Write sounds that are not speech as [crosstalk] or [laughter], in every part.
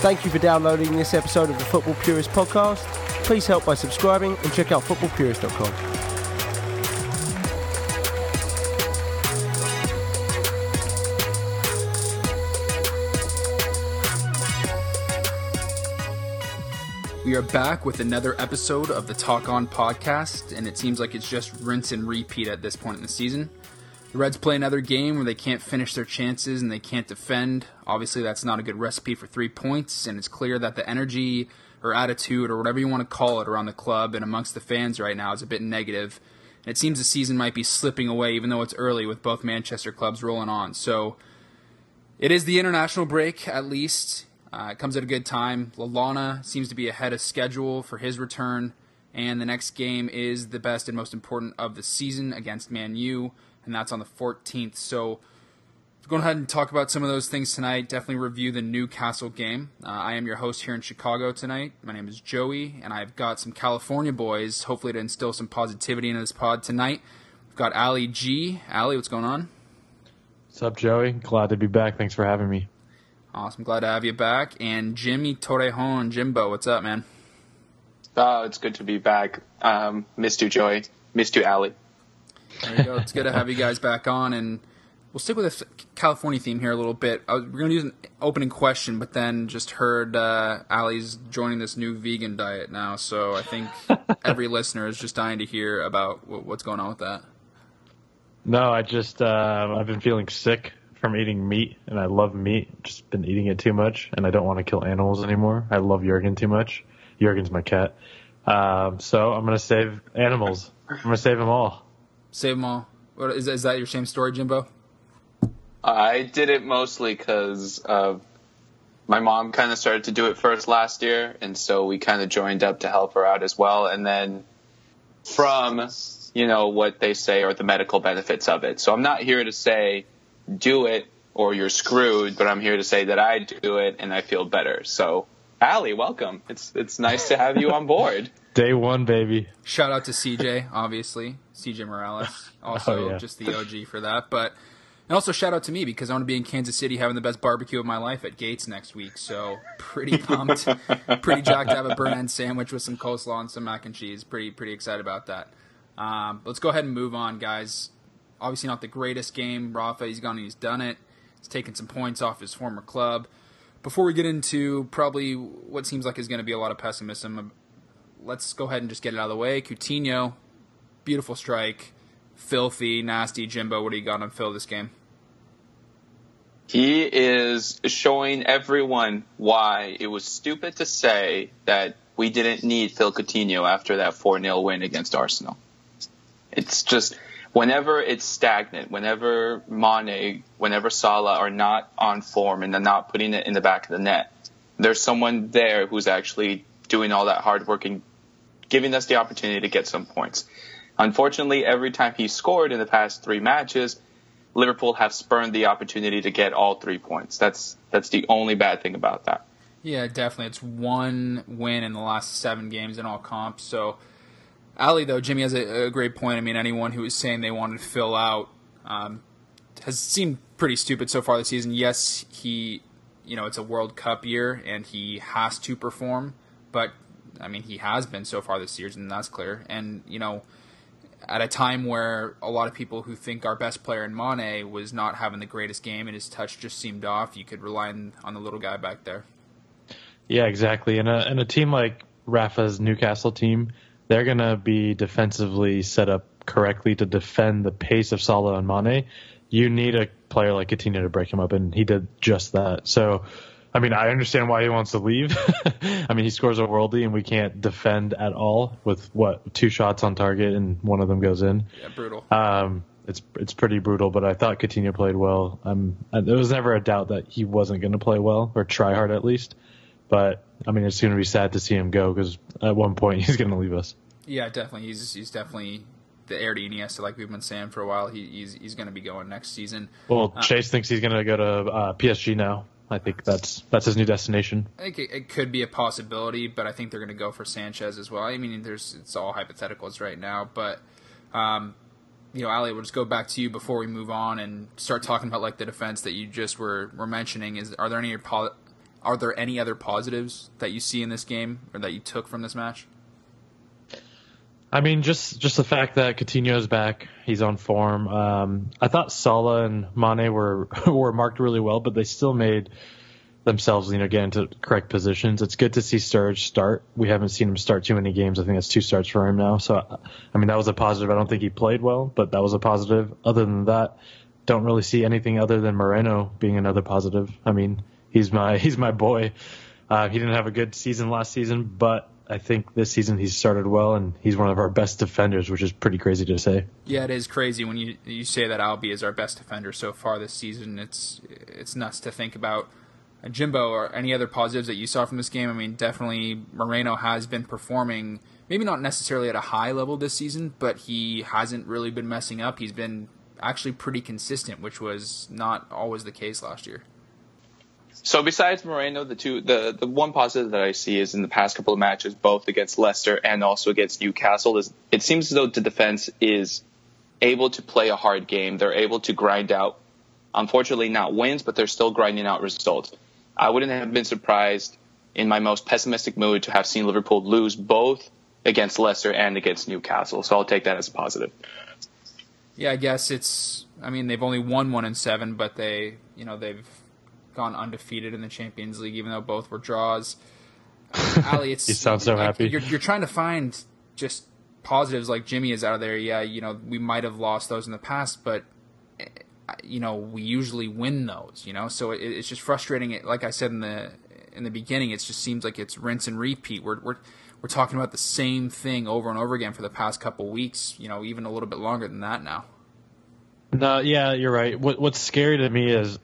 Thank you for downloading this episode of the Football Purist podcast. Please help by subscribing and check out footballpurist.com. We are back with another episode of the Talk On podcast, and it seems like it's just rinse and repeat at this point in the season. The Reds play another game where they can't finish their chances and they can't defend. Obviously, that's not a good recipe for three points, and it's clear that the energy or attitude or whatever you want to call it around the club and amongst the fans right now is a bit negative. And it seems the season might be slipping away, even though it's early with both Manchester clubs rolling on. So it is the international break, at least. Uh, it comes at a good time. Lallana seems to be ahead of schedule for his return, and the next game is the best and most important of the season against Man U, and that's on the 14th. So, go ahead and talk about some of those things tonight. Definitely review the Newcastle game. Uh, I am your host here in Chicago tonight. My name is Joey, and I've got some California boys, hopefully to instill some positivity into this pod tonight. We've got Ali G. Ali, what's going on? What's up, Joey? Glad to be back. Thanks for having me. Awesome. Glad to have you back. And Jimmy Torrejon, Jimbo, what's up, man? Oh, it's good to be back. Um, missed you, Joey. Missed you, Allie. There you go. It's good to have you [laughs] guys back on. And we'll stick with this California theme here a little bit. Was, we're going to use an opening question, but then just heard uh, Allie's joining this new vegan diet now. So I think [laughs] every listener is just dying to hear about what's going on with that. No, I just, uh, I've been feeling sick from eating meat, and I love meat. Just been eating it too much, and I don't want to kill animals anymore. I love Jurgen too much. Jurgen's my cat. Um, so I'm gonna save animals. I'm gonna save them all. Save them all. What, is, is that your same story, Jimbo? I did it mostly because uh, my mom kind of started to do it first last year, and so we kind of joined up to help her out as well. And then from you know what they say are the medical benefits of it. So I'm not here to say do it or you're screwed, but I'm here to say that I do it and I feel better. So, Allie, welcome. It's it's nice to have you on board. [laughs] Day one, baby. Shout out to CJ, obviously. CJ Morales. [laughs] Also oh, yeah. just the OG for that. But and also shout out to me because I want to be in Kansas City having the best barbecue of my life at Gates next week. So pretty pumped. [laughs] pretty jacked to have a burn end sandwich with some coleslaw and some mac and cheese. Pretty pretty excited about that. Um, let's go ahead and move on, guys obviously not the greatest game. Rafa, he's gone and he's done it. He's taken some points off his former club. Before we get into probably what seems like is going to be a lot of pessimism, uh, let's go ahead and just get it out of the way. Coutinho, beautiful strike, filthy, nasty. Jimbo, what do you got on Phil this game? He is showing everyone why it was stupid to say that we didn't need Phil Coutinho after that 4 0 win against Arsenal. It's just whenever it's stagnant, whenever Mane, whenever Salah are not on form and they're not putting it in the back of the net, there's someone there who's actually doing all that hard work and giving us the opportunity to get some points. Unfortunately, every time he scored in the past three matches, Liverpool have spurned the opportunity to get all three points. That's that's the only bad thing about that. Yeah, definitely. It's one win in the last seven games in all comps. So Ali, though, Jimmy has a, a, great point. I mean, anyone who is saying they wanted to Phil out um, has seemed pretty stupid so far this season. Yes, he, you know, it's a World Cup year and he has to perform, but I mean, he has been so far this season, and that's clear. And you know, at a time where a lot of people who think our best player in Mane was not having the greatest game and his touch just seemed off, you could rely on, on the little guy back there. Yeah, exactly. And a, and a team like Rafa's Newcastle team they're going to be defensively set up correctly to defend the pace of Salah and Mane, you need a player like Coutinho to break him up, and he did just that. So, I mean, I understand why he wants to leave. [laughs] I mean, he scores a worldie, and we can't defend at all with what two shots on target, and one of them goes in. Yeah, brutal. Um, it's it's pretty brutal, but I thought Coutinho played well. Um, there was never a doubt that he wasn't going to play well or try hard at least. But I mean, it's going to be sad to see him go because at one point [laughs] he's going to leave us. Yeah, definitely. He's he's definitely the heir to Iniesta, like we've been saying for a while. He, he's he's going to be going next season. Well, uh, Chase thinks he's going to go to uh, PSG now. I think that's that's his new destination. I think it, it could be a possibility, but I think they're going to go for Sanchez as well. I mean, there's it's all hypotheticals right now, but um, you know, Ali, we'll just go back to you before we move on and start talking about like the defense that you just were were mentioning. Is are there any are there any other positives that you see in this game or that you took from this match? I mean, just just the fact that Coutinho's back, he's on form. Um, I thought Salah and Mane were [laughs] were marked really well, but they still made themselves, you know, get into correct positions. It's good to see Sturridge start. We haven't seen him start too many games. I think that's two starts for him now. So, I mean, that was a positive. I don't think he played well, but that was a positive. Other than that, don't really see anything other than Moreno being another positive. I mean, he's my [laughs] he's my boy. Uh, he didn't have a good season last season, but I think this season he's started well, and he's one of our best defenders, which is pretty crazy to say. Yeah, it is crazy when you you say that Albi is our best defender so far this season. It's it's nuts to think about. Jimbo, or any other positives that you saw from this game? I mean, definitely Moreno has been performing, maybe not necessarily at a high level this season, but he hasn't really been messing up. He's been actually pretty consistent, which was not always the case last year. So besides Moreno, the two the, the one positive that I see is in the past couple of matches, both against Leicester and also against Newcastle, is it seems as though the defense is able to play a hard game. They're able to grind out, unfortunately not wins, but they're still grinding out results. I wouldn't have been surprised in my most pessimistic mood to have seen Liverpool lose both against Leicester and against Newcastle. So I'll take that as a positive. Yeah, I guess it's. I mean, they've only won one in seven, but they, you know, they've gone undefeated in the Champions League, even though both were draws. [laughs] Ali, it's you sound so like, happy. You're, you're trying to find just positives like Jimmy is out of there. Yeah, you know we might have lost those in the past, but eh, you know we usually win those. You know, so it, it's just frustrating. It like I said in the in the beginning, it just seems like it's rinse and repeat. We're we're we're talking about the same thing over and over again for the past couple weeks. You know, even a little bit longer than that now. No, yeah, you're right. What, what's scary to me is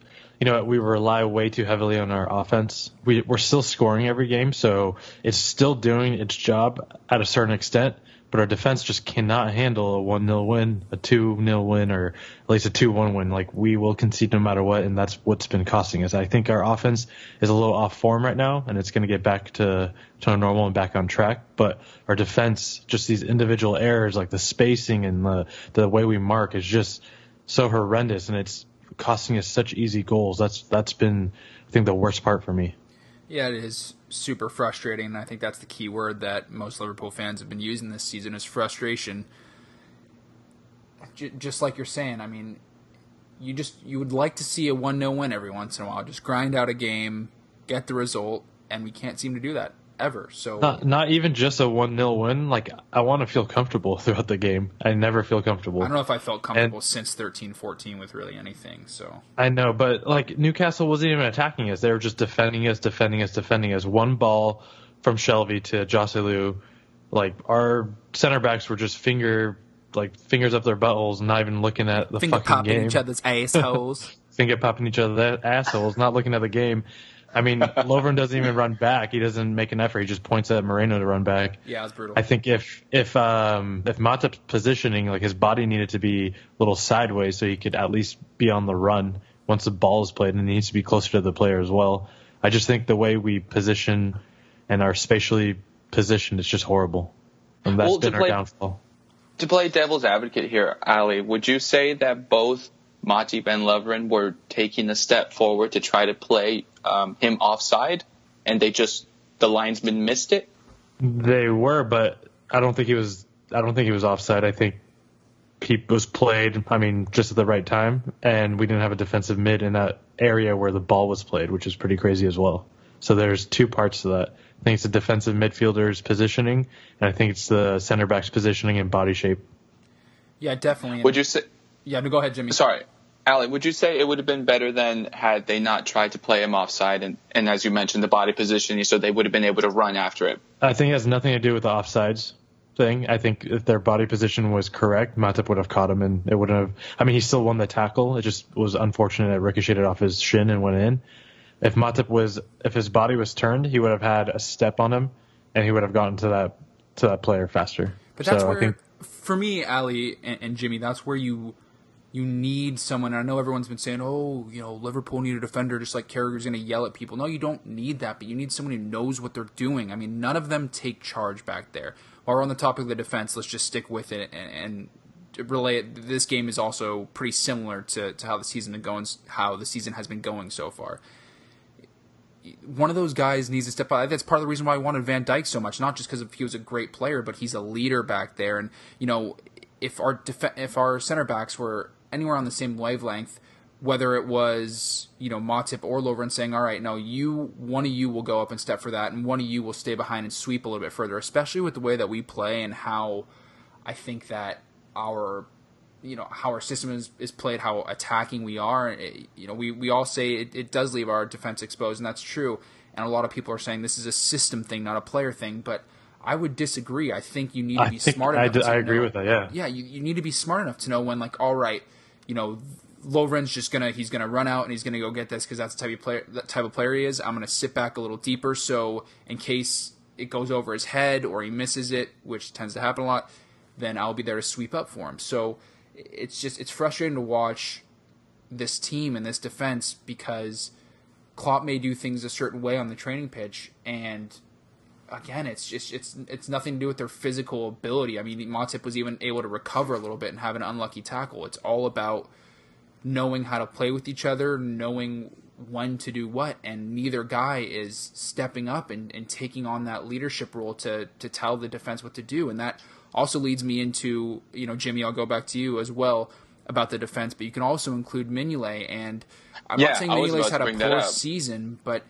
you know, we rely way too heavily on our offense. We, we're still scoring every game, so it's still doing its job at a certain extent. But our defense just cannot handle a one 0 win, a two 0 win, or at least a two one win. Like we will concede no matter what, and that's what's been costing us. I think our offense is a little off form right now, and it's going to get back to to normal and back on track. But our defense, just these individual errors, like the spacing and the the way we mark, is just so horrendous, and it's costing us such easy goals. That's that's been I think the worst part for me. Yeah, it is super frustrating, and I think that's the key word that most Liverpool fans have been using this season is frustration. J- just like you're saying, I mean, you just you would like to see a one 0 win every once in a while. Just grind out a game, get the result, and we can't seem to do that ever. So not, not even just a one 0 win. Like I want to feel comfortable [laughs] throughout the game. I never feel comfortable. I don't know if I felt comfortable and, since 13-14 with really anything. So I know, but like Newcastle wasn't even attacking us. They were just defending us, defending us, defending us. One ball from Shelvey to Joselu. Like our center backs were just finger like fingers up their buttholes, not even looking at the finger fucking popping game. each other's assholes. [laughs] finger popping each other's assholes, not looking at the game. I mean, [laughs] Lovren doesn't even run back. He doesn't make an effort. He just points at Moreno to run back. Yeah, it's brutal. I think if if um if Matip's positioning, like his body needed to be a little sideways so he could at least be on the run once the ball is played, and he needs to be closer to the player as well. I just think the way we position and are spatially positioned is just horrible, and that's well, been play, our downfall. To play devil's advocate here, Ali, would you say that both Matip and Lovren were taking a step forward to try to play um, him offside, and they just the linesman missed it. They were, but I don't think he was. I don't think he was offside. I think he was played. I mean, just at the right time, and we didn't have a defensive mid in that area where the ball was played, which is pretty crazy as well. So there's two parts to that. I think it's the defensive midfielder's positioning, and I think it's the center back's positioning and body shape. Yeah, definitely. Would you say? Yeah, no, go ahead, Jimmy. Sorry. Ali, would you say it would have been better than had they not tried to play him offside and, and as you mentioned, the body positioning, so they would have been able to run after it? I think it has nothing to do with the offsides thing. I think if their body position was correct, Matip would have caught him and it wouldn't have. I mean, he still won the tackle. It just was unfortunate it ricocheted off his shin and went in. If Matip was, if his body was turned, he would have had a step on him and he would have gotten to that to that player faster. But that's so where, I think, for me, Ali and, and Jimmy, that's where you you need someone. I know everyone's been saying, "Oh, you know, Liverpool need a defender," just like Carragher's going to yell at people. No, you don't need that, but you need someone who knows what they're doing. I mean, none of them take charge back there. While we're on the topic of the defense, let's just stick with it and, and relay it. This game is also pretty similar to, to how the season going, how the season has been going so far. One of those guys needs to step out. That's part of the reason why I wanted Van Dijk so much, not just because he was a great player, but he's a leader back there. And you know, if our def- if our center backs were anywhere on the same wavelength, whether it was you know Matip or Lovren saying, "All right, no, you one of you will go up and step for that, and one of you will stay behind and sweep a little bit further." Especially with the way that we play and how I think that our you know how our system is, is played, how attacking we are. It, you know, we we all say it, it does leave our defense exposed, and that's true. And a lot of people are saying this is a system thing, not a player thing, but. I would disagree. I think you need to be smart enough. I, d- I agree know, with that. Yeah. Yeah, you, you need to be smart enough to know when, like, all right, you know, Lovren's just gonna he's gonna run out and he's gonna go get this because that's the type of player that type of player he is. I'm gonna sit back a little deeper so in case it goes over his head or he misses it, which tends to happen a lot, then I'll be there to sweep up for him. So it's just it's frustrating to watch this team and this defense because Klopp may do things a certain way on the training pitch and again, it's just it's it's nothing to do with their physical ability. I mean, Matip was even able to recover a little bit and have an unlucky tackle. It's all about knowing how to play with each other, knowing when to do what, and neither guy is stepping up and, and taking on that leadership role to to tell the defense what to do. And that also leads me into, you know, Jimmy, I'll go back to you as well about the defense, but you can also include Mignolet and I'm Yeah, not saying I was Mignolet's about had a poor season, but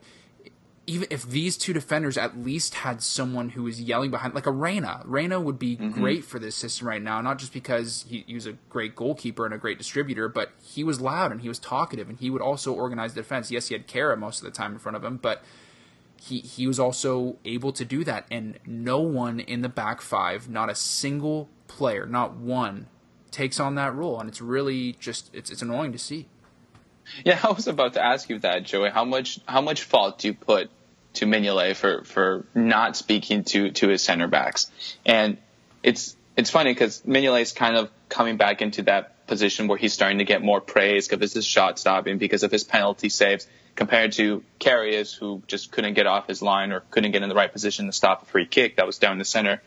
even if these two defenders at least had someone who was yelling behind, like a Reina, Reina would be Mm-hmm. great for this system right now. Not just because he, he was a great goalkeeper and a great distributor, but he was loud and he was talkative and he would also organize the defense. Yes, he had Carra most of the time in front of him, but he he was also able to do that. And no one in the back five, not a single player, not one, takes on that role. And it's really just it's it's annoying to see. [laughs] Yeah, I was about to ask you that, Joey. How much how much fault do you put to Mignolet for for not speaking to to his center backs? And it's it's funny because Mignolet is kind of coming back into that position where he's starting to get more praise because of his shot stopping, because of his penalty saves, compared to Karius, who just couldn't get off his line or couldn't get in the right position to stop a free kick that was down the center.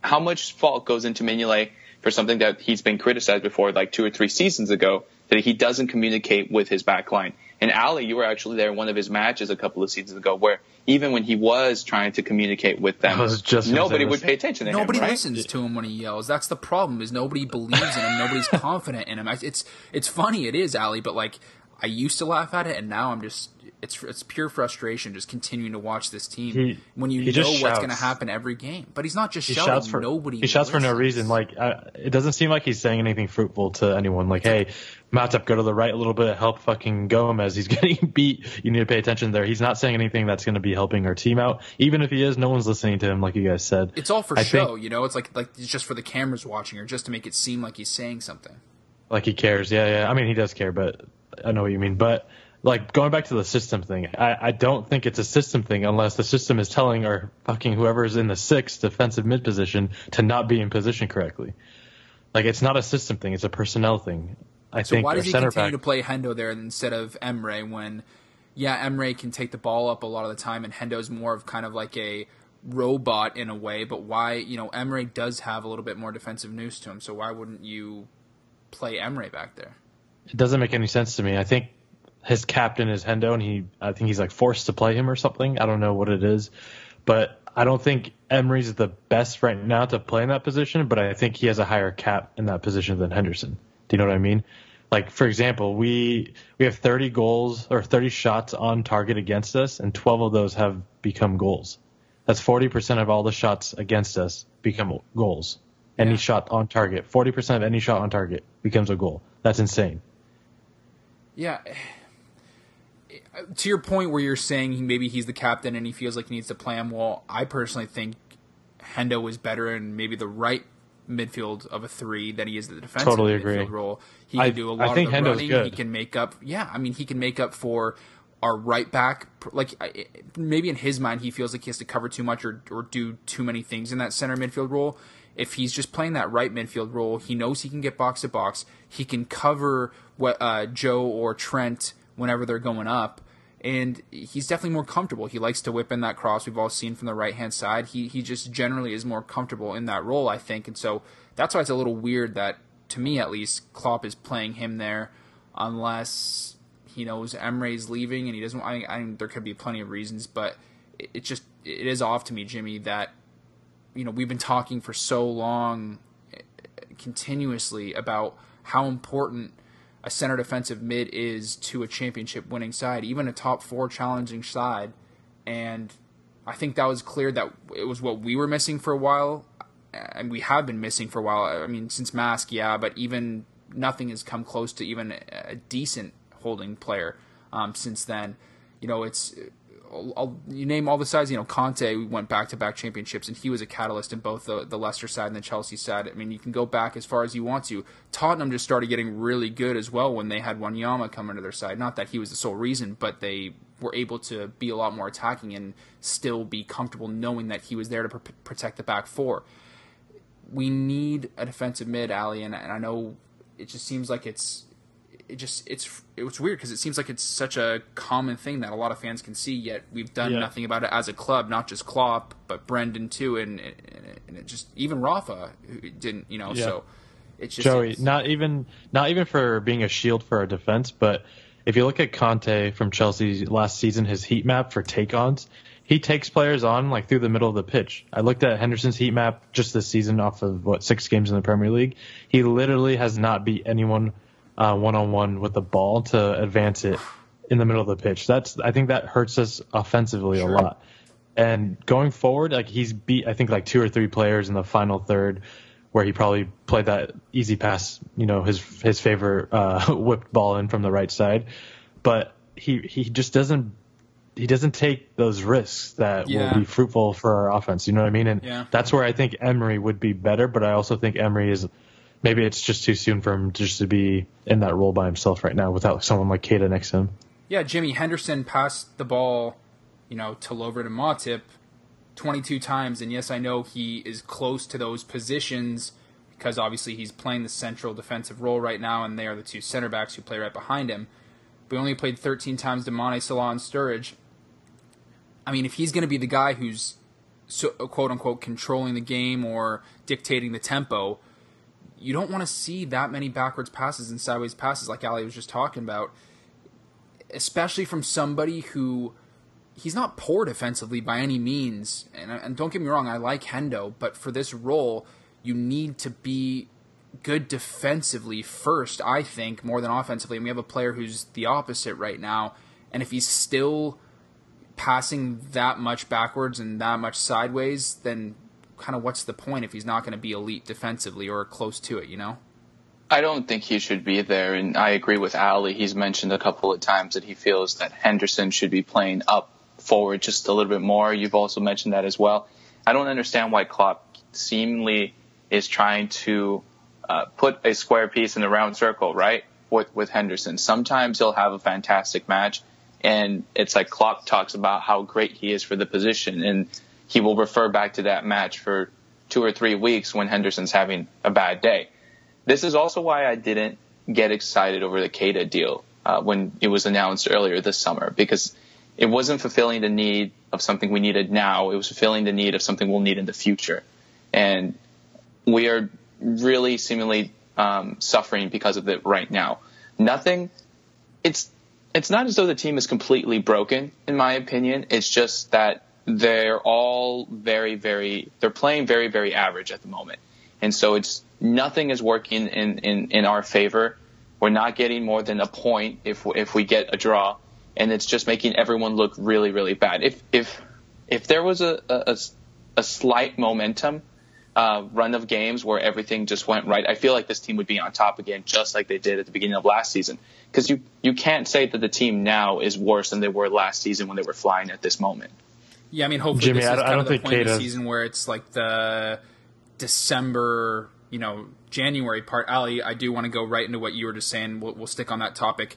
How much fault goes into Mignolet for something that he's been criticized before, like two or three seasons ago, that he doesn't communicate with his back line. And Ali, you were actually there in one of his matches a couple of seasons ago, where even when he was trying to communicate with them, [laughs] was just nobody would pay attention to Nobody him. Right? listens to him when he yells. That's the problem. Is nobody believes in him. Nobody's [laughs] confident in him. It's it's funny. It is Ali, but like I used to laugh at it, and now I'm just it's it's pure frustration just continuing to watch this team He- when you know what's going to happen every game. But he's not just He shouting. shouts for nobody. He shouts for no reason. Like uh, it doesn't seem like he's saying anything fruitful to anyone. Like, hey, Matip, go to the right a little bit. Help fucking Gomez. As he's [laughs] getting beat. You need to pay attention there. He's not saying anything that's going to be helping our team out. Even if he is, no one's listening to him. Like you guys said, It's all for I show, think- you know. It's like like it's just for the cameras watching, or just to make it seem like he's saying something. like he cares. Yeah, yeah. I mean, he does care, but I know what you mean. But like going back to the system thing, I, I don't think it's a system thing unless the system is telling our fucking whoever's in the sixth defensive mid position to not be in position correctly. Like it's not a system thing; it's a personnel thing. I So think why does he continue back. to play Hendo there instead of Emre when, yeah, Emre can take the ball up a lot of the time, and Hendo's more of kind of like a robot in a way. But why, you know, Emre does have a little bit more defensive news to him. So why wouldn't you play Emre back there? It doesn't make any sense to me. I think his captain is Hendo, and he I think he's like forced to play him or something. I don't know what it is, but I don't think Emery's the best right now to play in that position. But I think he has a higher cap in that position than Henderson. Do you know what I mean? Like for example, we we have 30 goals or 30 shots on target against us, and 12 of those have become goals. That's 40% of all the shots against us become goals. Any Yeah. shot on target, 40% of any shot on target becomes a goal. That's insane. Yeah. To your point where you're saying maybe he's the captain and he feels like he needs to play him, well, I personally think Hendo is better and maybe the right midfield of a three than he is the defensive Totally midfield agree. role. He I- can do a lot think of the Hendo's running. good. He can make up. Yeah, I mean, he can make up for our right back. Like maybe in his mind, he feels like he has to cover too much or or do too many things in that center midfield role. if he's just playing that right midfield role, he knows he can get box to box. He can cover what uh, Joe or Trent whenever they're going up, and he's definitely more comfortable. He likes to whip in that cross we've all seen from the right hand side. He he just generally is more comfortable in that role, I think, and so that's why it's a little weird that, to me at least, Klopp is playing him there, unless he knows Emre's leaving and he doesn't. I, I there could be plenty of reasons, but it, it just it is off to me, Jimmy, that you know we've been talking for so long continuously about how important a center defensive mid is to a championship winning side, even a top four challenging side. And I think that was clear that it was what we were missing for a while, and we have been missing for a while. I mean, since Masch, yeah, but even nothing has come close to even a decent holding player um, since then. You know, it's I'll, you name all the sides. You know, Kanté went back to back championships, and he was a catalyst in both the, the Leicester side and the Chelsea side. I mean, you can go back as far as you want to. Tottenham just started getting really good as well when they had Wanyama come into their side. Not that he was the sole reason, but they were able to be a lot more attacking and still be comfortable knowing that he was there to pr- protect the back four. We need a defensive mid, Ali, and, and I know it just seems like it's it just it's it's weird because it seems like it's such a common thing that a lot of fans can see. Yet we've done yeah. nothing about it as a club, not just Klopp, but Brendan too, and, and it just even Rafa didn't, you know. Yeah. So it's just Joey, it's, not even not even for being a shield for our defense, but if you look at Kanté from Chelsea last season, his heat map for take-ons, he takes players on like through the middle of the pitch. I looked at Henderson's heat map just this season off of what six games in the Premier League. He literally has not beat anyone one on one with the ball to advance it in the middle of the pitch. That's I think that hurts us offensively sure. a lot. And going forward, like he's beat I think like two or three players in the final third where he probably played that easy pass, you know, his his favorite uh, [laughs] whipped ball in from the right side. But he he just doesn't he doesn't take those risks that yeah. will be fruitful for our offense. You know what I mean? And yeah. that's where I think Emery would be better. But I also think Emery is maybe it's just too soon for him just to be in that role by himself right now without someone like Keita next to him. Yeah, Jimmy Henderson passed the ball, you know, to Lovren and Matip 22 times, and yes, I know he is close to those positions because obviously he's playing the central defensive role right now, and they are the two center backs who play right behind him. But he only played 13 times to Mane, Salah, and Sturridge. I mean, if he's going to be the guy who's so, quote unquote controlling the game or dictating the tempo, you don't want to see that many backwards passes and sideways passes like Ali was just talking about, especially from somebody who he's not poor defensively by any means. And, and don't get me wrong, I like Hendo, but for this role, you need to be good defensively first, I think, more than offensively. And we have a player who's the opposite right now. And if he's still passing that much backwards and that much sideways, then kind of what's the point if he's not going to be elite defensively or close to it, you know? I don't think he should be there, and I agree with Ali. He's mentioned a couple of times that he feels that Henderson should be playing up forward just a little bit more. You've also mentioned that as well. I don't understand why Klopp seemingly is trying to uh, put a square piece in a round circle, right? With with Henderson, sometimes he'll have a fantastic match, and it's like Klopp talks about how great he is for the position, and he will refer back to that match for two or three weeks when Henderson's having a bad day. This is also why I didn't get excited over the Keita deal uh, when it was announced earlier this summer because it wasn't fulfilling the need of something we needed now. It was fulfilling the need of something we'll need in the future. And we are really seemingly um, suffering because of it right now. Nothing. It's it's not as though the team is completely broken, in my opinion. It's just that they're all very, very, they're playing very, very average at the moment. And so it's nothing is working in, in, in our favor. We're not getting more than a point if, if we get a draw. And it's just making everyone look really, really bad. If, if, if there was a, a, a slight momentum, uh, run of games where everything just went right, I feel like this team would be on top again, just like they did at the beginning of last season. Because you, you can't say that the team now is worse than they were last season when they were flying at this moment. Yeah, I mean, hopefully Jimmy, this is I, kind I of the point of the season where it's like the December, you know, January part. Ali, I do want to go right into what you were just saying. We'll, we'll stick on that topic.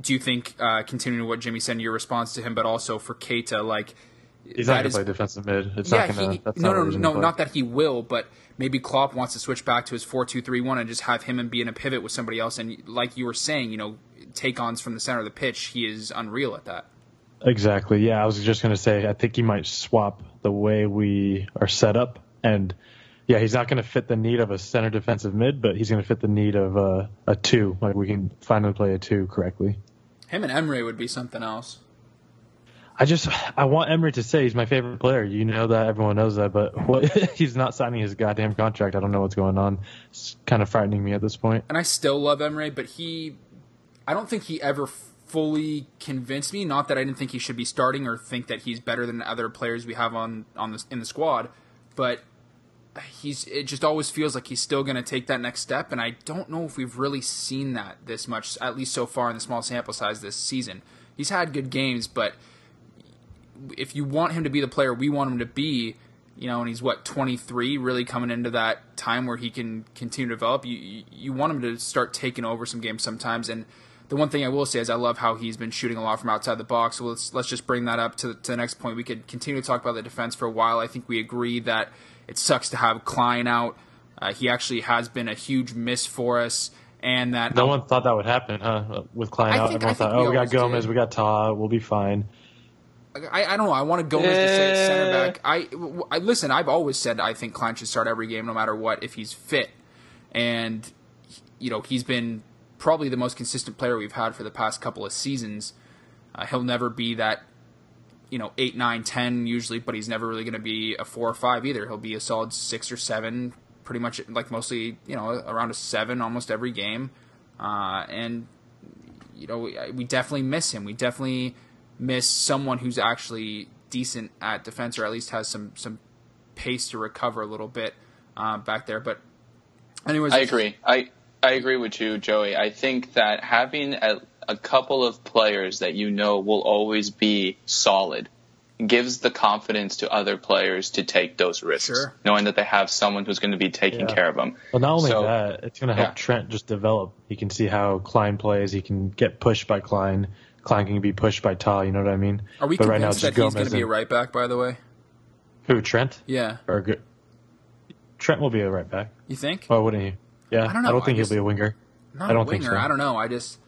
Do you think, uh, continuing what Jimmy said, your response to him, but also for Keita, like He's not going is- to play defensive mid. It's yeah, not going he, to. No, no, no, play. not that he will, but maybe Klopp wants to switch back to his four-two-three-one and just have him and be in a pivot with somebody else. And like you were saying, you know, take-ons from the center of the pitch, he is unreal at that. Exactly. Yeah, I was just going to say, I think he might swap the way we are set up. And yeah, he's not going to fit the need of a center defensive mid, but he's going to fit the need of a, a two. Like we can finally play a two correctly. Him and Emery would be something else. I just, I want Emery to say he's my favorite player. You know that, everyone knows that, but what, [laughs] he's not signing his goddamn contract. I don't know what's going on. It's kind of frightening me at this point. and I still love Emery, but he, I don't think he ever fully convinced me. Not that I didn't think he should be starting or think that he's better than other players we have on on the in the squad, but he's it just always feels like he's still going to take that next step, and I don't know if we've really seen that this much, at least so far in the small sample size this season. He's had good games, but if you want him to be the player we want him to be, you know, and he's what 23, really coming into that time where he can continue to develop. You- you want him to start taking over some games sometimes. And the one thing I will say is I love how he's been shooting a lot from outside the box. So let's let's just bring that up to, to the next point. We could continue to talk about the defense for a while. I think we agree that it sucks to have Clyne out. Uh, he actually has been a huge miss for us, and that No one thought that would happen, huh? With Clyne I out, think- I everyone think thought, we oh, we got Gomez, did. we got Ta, we'll be fine. I, I don't know. I want to Gomez to stay at center back. I, I listen. I've always said I think Clyne should start every game, no matter what, if he's fit. And you know he's been probably the most consistent player we've had for the past couple of seasons. Uh, he'll never be that you know eight, nine, ten usually, but he's never really going to be a four or five either. He'll be a solid six or seven, pretty much like mostly you know around a seven almost every game. Uh, and you know, we, we definitely miss him. We definitely miss someone who's actually decent at defense, or at least has some some pace to recover a little bit uh, back there. But, anyways, I agree. I I agree with you, Joey. I think that having a, a couple of players that you know will always be solid gives the confidence to other players to take those risks, Sure. knowing that they have someone who's going to be taking Yeah. care of them. Well, not only So- that, it's going to help yeah. Trent just develop. He can see how Clyne plays. He can get pushed by Clyne. Clyne can be pushed by Ta. You know what I mean? Are we but right now convinced it's that just he's going to be a right back? By the way, Who Trent yeah, or good? Trent will be a right back. you think? Why wouldn't he? Yeah, I don't know. I don't think just- he'll be a winger. Not I don't a think winger. so. I don't know. I just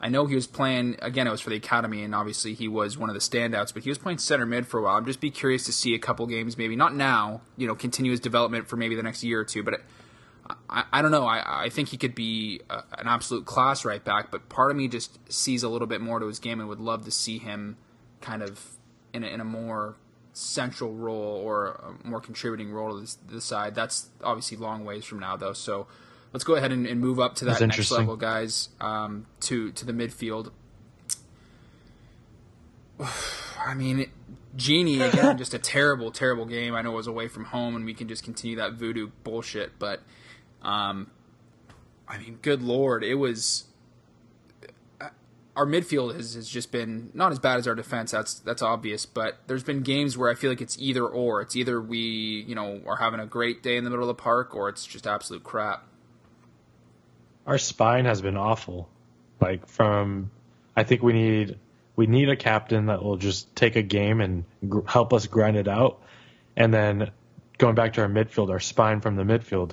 I know he was playing again. It was for the academy, and obviously he was one of the standouts. But he was playing center mid for a while. I'm just be curious to see a couple games, maybe not now. You know, continue his development for maybe the next year or two. But I, I don't know. I, I think he could be a, an absolute class right back. But part of me just sees a little bit more to his game and would love to see him kind of in a, in a more central role or a more contributing role to this, this side. That's obviously long ways from now, though. So let's go ahead and, and move up to that That's next level, guys. Um, to to the midfield. [sighs] I mean, Gini again, just a terrible, terrible game. I know it was away from home, and we can just continue that voodoo bullshit. But, um, I mean, good lord, it was. uh, Our midfield has, has just been not as bad as our defense. That's that's obvious. But there's been games where I feel like it's either or. It's either we, you know, are having a great day in the middle of the park, or it's just absolute crap. Our spine has been awful. Like from, I think we need we need a captain that will just take a game and gr- help us grind it out. And then going back to our midfield, our spine from the midfield.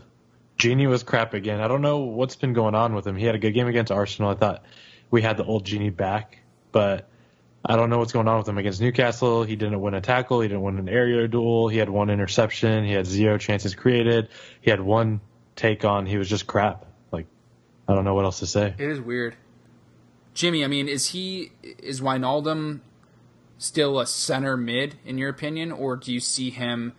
Gini was crap again. I don't know what's been going on with him. He had a good game against Arsenal. I thought we had the old Gini back, but I don't know what's going on with him against Newcastle. He didn't win a tackle. He didn't win an aerial duel. He had one interception. He had zero chances created. He had one take on. He was just crap. I don't know what else to say. It is weird. Jimmy, I mean, is he is Wijnaldum still a center mid in your opinion, or do you see him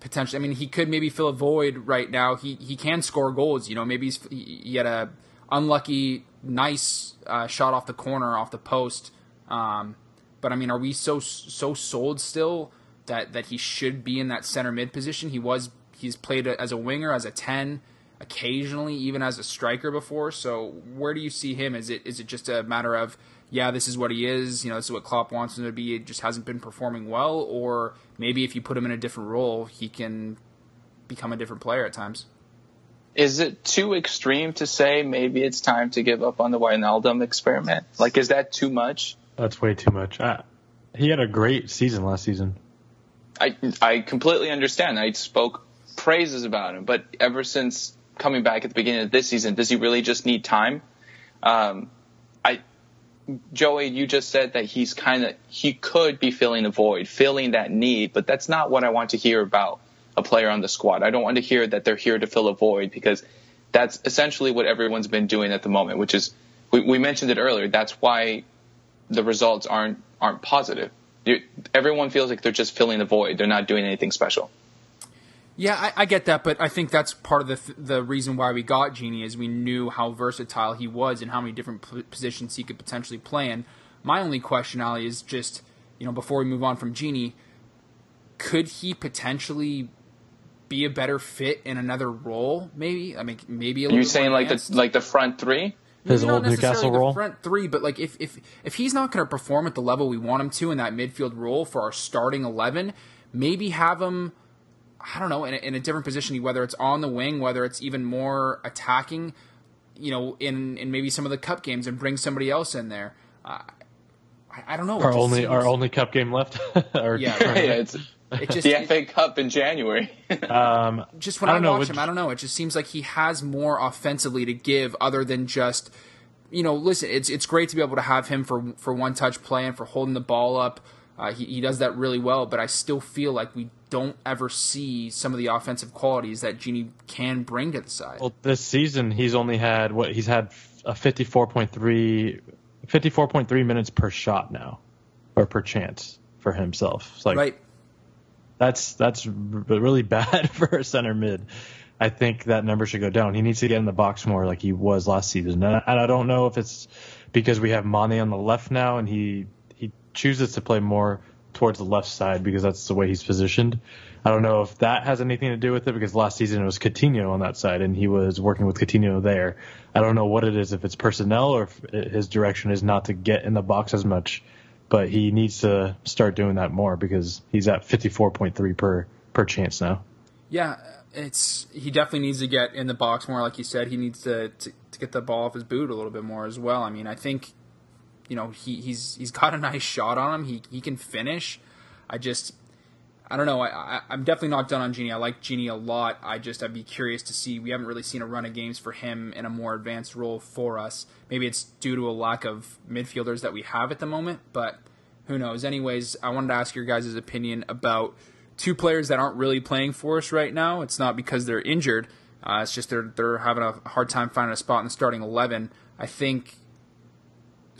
potentially? I mean, he could maybe fill a void right now. He he can score goals. You know, maybe he's, he he had a unlucky nice uh, shot off the corner off the post. Um, but I mean, are we so so sold still that that he should be in that center mid position? He was he's played as a winger, as a ten, occasionally even as a striker before. So where do you see him? Is it is it just a matter of yeah, this is what he is. You know, this is what Klopp wants him to be. It just hasn't been performing well, or maybe if you put him in a different role, he can become a different player at times. Is it too extreme to say maybe it's time to give up on the Wijnaldum experiment? Like, is that too much? That's way too much. I, he had a great season last season. I I completely understand. I spoke praises about him, but ever since coming back at the beginning of this season, does he really just need time? Um, I, Joey, you just said that he's kind of he could be filling a void, filling that need, but that's not what I want to hear about a player on the squad. I don't want to hear that they're here to fill a void because that's essentially what everyone's been doing at the moment, which is we, we mentioned it earlier. That's why the results aren't aren't positive. You, everyone feels like they're just filling the void. They're not doing anything special. Yeah, I, I, get that, but I think that's part of the th- the reason why we got Gini is we knew how versatile he was and how many different p- positions he could potentially play in. My only question, Ali, is just you know before we move on from Gini, could he potentially be a better fit in another role? Maybe I mean maybe a little. Are saying like the like the front three? His old Newcastle role, front three, but like if if if he's not going to perform at the level we want him to in that midfield role for our starting eleven, maybe have him I don't know, in a, in a different position, whether it's on the wing, whether it's even more attacking, you know, in, in maybe some of the cup games and bring somebody else in there. Uh, I, I, don't know. Our only seems... our only cup game left. [laughs] or, yeah, yeah, it's it just, the FA Cup in January. [laughs] um, just when I, I watch know, him, I don't know. It just seems like he has more offensively to give, other than just, you know, listen. It's it's great to be able to have him for for one touch play and for holding the ball up. Uh, he, he does that really well, but I still feel like we don't ever see some of the offensive qualities that Gini can bring to the side. Well, this season he's only had what he's had a 54.3 54.3 minutes per shot now or per chance for himself. It's like right. That's that's really [laughs] bad for a center mid. I think that number should go down. He needs to get in the box more like he was last season. And I, don't know if it's because we have Mane on the left now and he he chooses to play more towards the left side because that's the way he's positioned. I don't know if that has anything to do with it because last season it was Coutinho on that side and he was working with Coutinho there. I don't know what it is, if it's personnel or if his direction is not to get in the box as much, but he needs to start doing that more because he's at 54.3 per per chance now. Yeah, it's he definitely needs to get in the box more, like you said. He needs to, to, to get the ball off his boot a little bit more as well. I mean, I think you know he, he's he's got a nice shot on him. He he can finish. I just I don't know. I, I am definitely not done on Gini. I like Gini a lot. I just I'd be curious to see. We haven't really seen a run of games for him in a more advanced role for us. Maybe it's due to a lack of midfielders that we have at the moment, but who knows? Anyways, I wanted to ask your guys' opinion about two players that aren't really playing for us right now. It's not because they're injured. Uh, it's just they're they're having a hard time finding a spot in the starting eleven. I think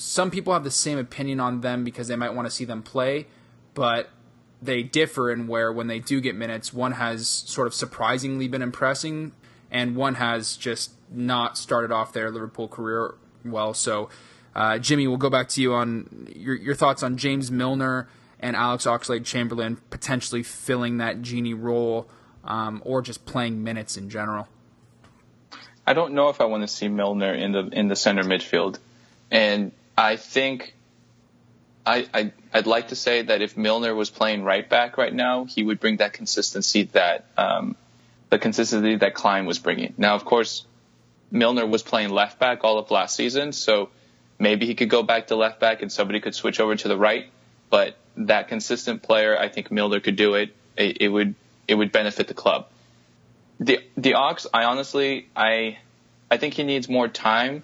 some people have the same opinion on them because they might want to see them play, but they differ in where when they do get minutes, one has sort of surprisingly been impressing, and one has just not started off their Liverpool career well. So, uh, Jimmy, we'll go back to you on your, your thoughts on James Milner and Alex Oxlade Chamberlain potentially filling that Gini role um, or just playing minutes in general. I don't know if I want to see Milner in the in the center midfield, and I think I, I I'd like to say that if Milner was playing right back right now, he would bring that consistency that um, the consistency that Clyne was bringing. Now, of course, Milner was playing left back all of last season, so maybe he could go back to left back and somebody could switch over to the right. But that consistent player, I think Milner could do it. It, it would it would benefit the club. The the Ox, I honestly I I think he needs more time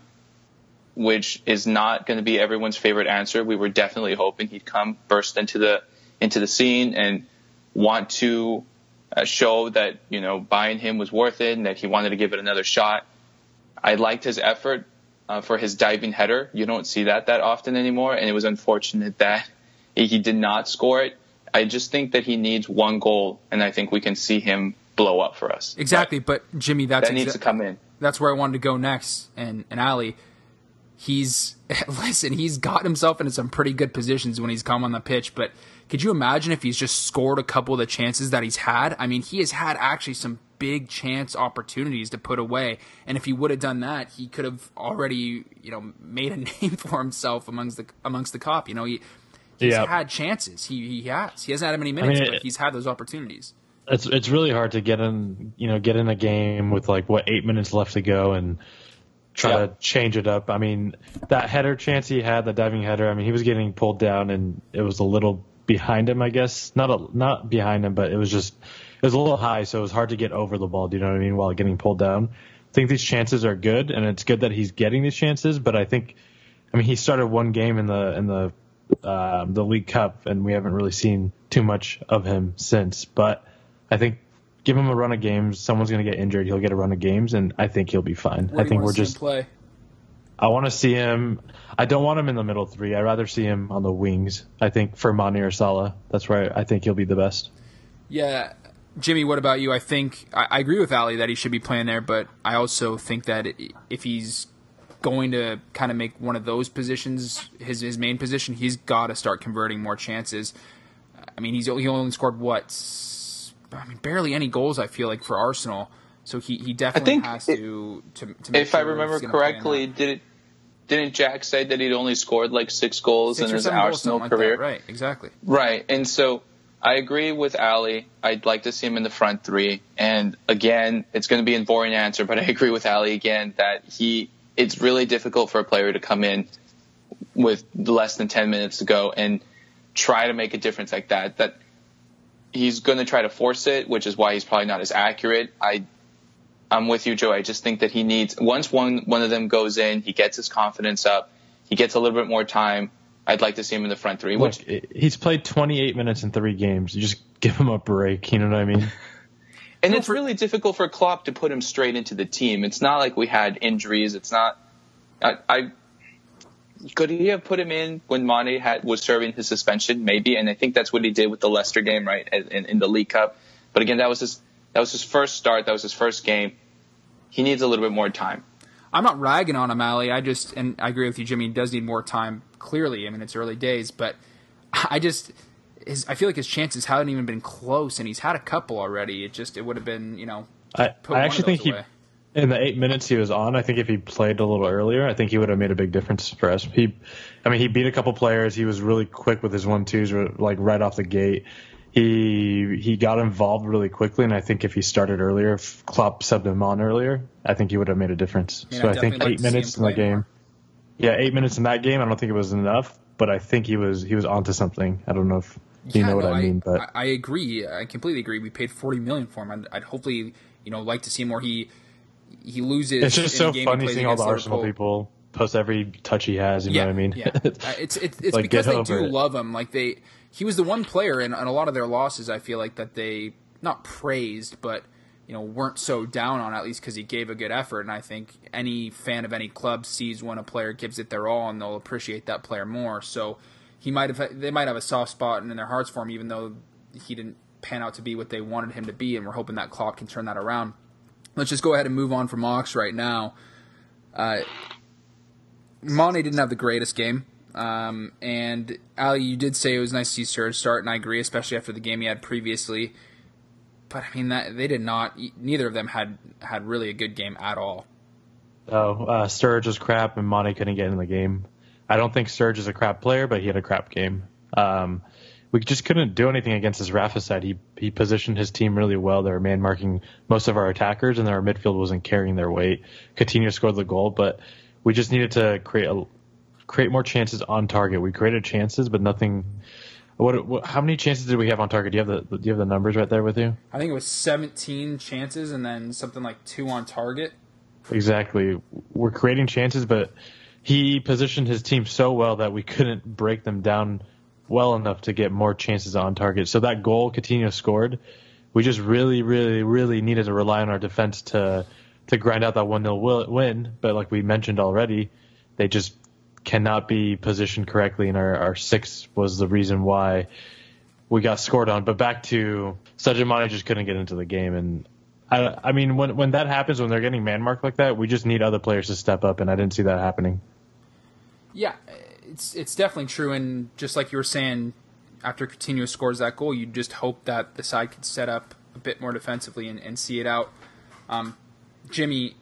which is not going to be everyone's favorite answer. We were definitely hoping he'd come burst into the into the scene and want to uh, show that you know buying him was worth it and that he wanted to give it another shot. I liked his effort uh, for his diving header. You don't see that that often anymore, and it was unfortunate that he did not score it. I just think that he needs one goal, and I think we can see him blow up for us. Exactly, but, but Jimmy, that's that needs to come in. That's where I wanted to go next, and and Ali he's [laughs] listen, he's got himself into some pretty good positions when he's come on the pitch, but could you imagine if he's just scored a couple of the chances that he's had? I mean, he has had actually some big chance opportunities to put away, and if he would have done that, he could have already, you know, made a [laughs] name for himself amongst the amongst the Kop. You know, he he's yeah. had chances. He he has. He hasn't had many minutes, I mean, but he's had those opportunities. It's it's really hard to get in, you know, get in a game with like what eight minutes left to go and try to change it up. I mean, that header chance he had, the diving header. I mean, he was getting pulled down, and it was a little behind him, I guess. Not a, not behind him, but it was just it was a little high, so it was hard to get over the ball. Do you know what I mean? While getting pulled down, I think these chances are good, and it's good that he's getting these chances. But I think, I mean, he started one game in the in the um, the League Cup, and we haven't really seen too much of him since. But I think give him a run of games. Someone's going to get injured. He'll get a run of games, and I think he'll be fine. Where I think we're just. play. I want to see him. I don't want him in the middle three. I'd rather see him on the wings. I think for Mane or Salah, that's where I think he'll be the best. Yeah, Jimmy, what about you? I think I, I agree with Ali that he should be playing there, but I also think that if he's going to kind of make one of those positions his his main position, he's got to start converting more chances. I mean, he's he only scored what? S- I mean, barely any goals. I feel like for Arsenal, so he, he definitely think has it- to to, to make If I remember he's gonna play in correctly, did it? Didn't Jack say that he'd only scored like six goals Six in his seven goals, Arsenal like career? that. right? Exactly. Right. And so I agree with Ali. I'd like to see him in the front three. And again, it's going to be a boring answer, but [laughs] I agree with Ali again that he, it's really difficult for a player to come in with less than 10 minutes to go and try to make a difference like that. That he's going to try to force it, which is why he's probably not as accurate. I, I'm with you, Joe. I just think that he needs, once one, one of them goes in, he gets his confidence up, he gets a little bit more time. I'd like to see him in the front three, which Look, he's played 28 minutes in three games. You just give him a break. You know what I mean? [laughs] And it's really difficult for Klopp to put him straight into the team. It's not like we had injuries. It's not. I, I could he have put him in when Mane had was serving his suspension, maybe, and I think that's what he did with the Leicester game, right, in, in the League Cup. But again, that was his that was his first start. That was his first game. He needs a little bit more time. I'm not ragging on him, Ali. I just and I agree with you, Jimmy. He does need more time. Clearly, I mean it's early days, but [laughs] I just his I feel like his chances haven't even been close, and he's had a couple already. It just it would have been you know I, I actually think those he, away. In the eight minutes he was on, I think if he played a little earlier, I think he would have made a big difference for us. He, I mean, he beat a couple players. He was really quick with his one twos, like right off the gate. He he got involved really quickly, and I think if he started earlier, if Klopp subbed him on earlier, I think he would have made a difference. Yeah, so I think eight minutes in the game. more. Yeah, eight minutes in that game. I don't think it was enough, but I think he was he was onto something. I don't know if you Yeah, know what no, I mean, but I, I agree. I completely agree. We paid 40 million for him. I'd, I'd hopefully you know like to see more. He he loses. it's just in so funny seeing all the Arsenal Liverpool. people post every touch he has. You know what I mean? Yeah, Uh, it's it's, it's [laughs] Like, because they do it. love him. Like they, he was the one player in, in a lot of their losses. I feel like that they not praised, but you know weren't so down on at least because he gave a good effort. And I think any fan of any club sees when a player gives it their all, and they'll appreciate that player more. So he might have they might have a soft spot in their hearts for him, even though he didn't pan out to be what they wanted him to be. And we're hoping that Klopp can turn that around. Let's just go ahead and move on from Ox right now. Uh, didn't have the greatest game. Um, and Ali, you did say it was nice to see Serge start, and I agree, especially after the game he had previously. But I mean, that they did not. Neither of them had had really a good game at all. Oh, uh, was crap, and Monty couldn't get in the game. I don't think Sturridge is a crap player, but he had a crap game. Um, we just couldn't do anything against his Rafa side. He he positioned his team really well. They were man marking most of our attackers, and our midfield wasn't carrying their weight. Coutinho scored the goal, but we just needed to create a, create more chances on target. We created chances, but nothing. What, what? How many chances did we have on target? Do you have the Do you have the numbers right there with you? I think it was 17 chances and then something like two on target. Exactly. We're creating chances, but he positioned his team so well that we couldn't break them down well enough to get more chances on target. So that goal Coutinho scored, we just really, really, really needed to rely on our defense to to grind out that one 0 win. But like we mentioned already, they just cannot be positioned correctly, and our, our six was the reason why we got scored on. But back to Sadio Mane just couldn't get into the game, and I, I mean when when that happens, when they're getting man marked like that, we just need other players to step up, and I didn't see that happening. Yeah, it's it's definitely true. And just like you were saying, after Coutinho scores that goal, you just hope that the side could set up a bit more defensively and, and see it out. Um, Jimmy,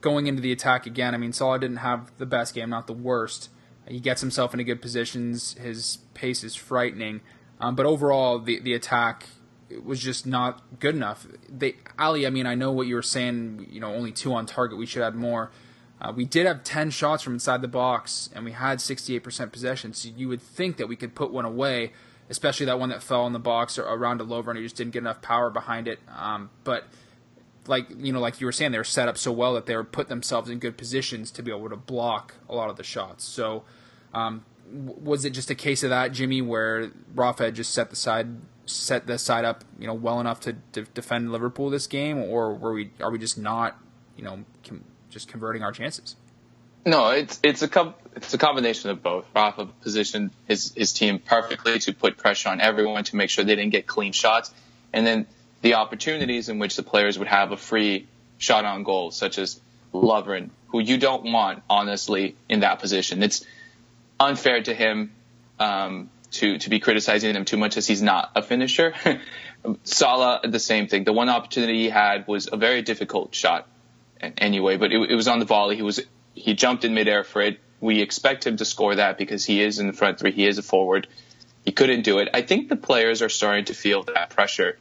going into the attack again, I mean, Salah didn't have the best game, not the worst. He gets himself into good positions. His pace is frightening. Um, but overall, the the attack was just not good enough. They Ali, I mean, I know what you were saying. You know, only two on target. We should add more. Uh, we did have 10 shots from inside the box, and we had 68% possession, so you would think that we could put one away. especially that one that fell in the box or around a low run. He just didn't get enough power behind it. Um, but like you know, like you were saying, they were set up so well that they were put themselves in good positions to be able to block a lot of the shots. So, um, was it just a case of that, Jimmy, where Rafa had just set the side set the side up, you know, well enough to, defend Liverpool this game, or were we are we just not, you know, just converting our chances? No, it's it's a it's a combination of both. Rafa positioned his his team perfectly to put pressure on everyone to make sure they didn't get clean shots, and then the opportunities in which the players would have a free shot on goal, such as Lovren, who you don't want honestly in that position. It's unfair to him um, to to be criticizing him too much as he's not a finisher. [laughs] Salah, the same thing. The one opportunity he had was a very difficult shot anyway, but it, it was on the volley. He was he jumped in midair for it. We expect him to score that because he is in the front three. He is a forward. He couldn't do it. I think the players are starting to feel that pressure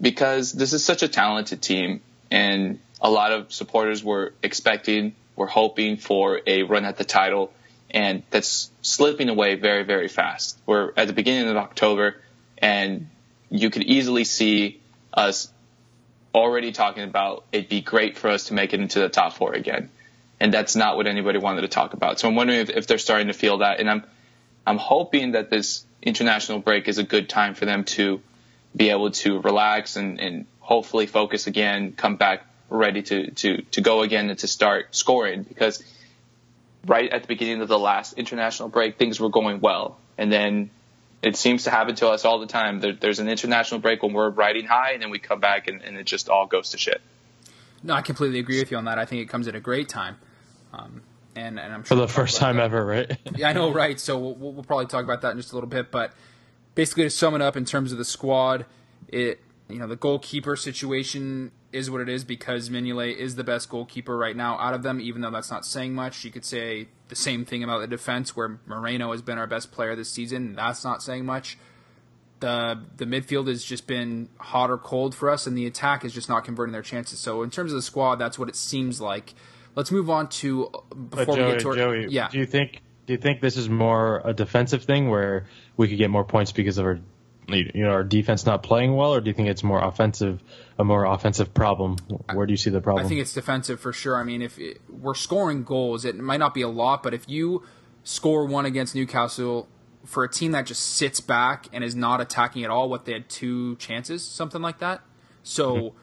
because this is such a talented team, and a lot of supporters were expecting, were hoping for a run at the title, and that's slipping away very, very fast. We're at the beginning of October, and you could easily see us already talking about it'd be great for us to make it into the top four again. And that's not what anybody wanted to talk about. So I'm wondering if, if they're starting to feel that. And I'm I'm hoping that this international break is a good time for them to be able to relax and, and hopefully focus again, come back ready to, to, to go again and to start scoring because right at the beginning of the last international break, things were going well. And then it seems to happen to us all the time. There, there's an international break when we're riding high, and then we come back and, and, it just all goes to shit. No, I completely agree with you on that. I think it comes at a great time. Um, and, and I'm sure for the first time that. ever, right? [laughs] yeah, I know, right? So we'll, we'll, probably talk about that in just a little bit. But basically, to sum it up in terms of the squad, it you know the goalkeeper situation is what it is because Mignolet is the best goalkeeper right now out of them. Even though that's not saying much, you could say the same thing about the defense, where Moreno has been our best player this season. That's not saying much. The the midfield has just been hot or cold for us, and the attack is just not converting their chances. So in terms of the squad, that's what it seems like. Let's move on to before Joey, we get to our, Joey, yeah. Do you think do you think this is more a defensive thing where we could get more points because of our you know our defense not playing well, or do you think it's more offensive, a more offensive problem? Where do you see the problem? I think it's defensive for sure. I mean, if it, we're scoring goals, it might not be a lot, but if you score one against Newcastle for a team that just sits back and is not attacking at all, what they had two chances, something like that. So, mm-hmm.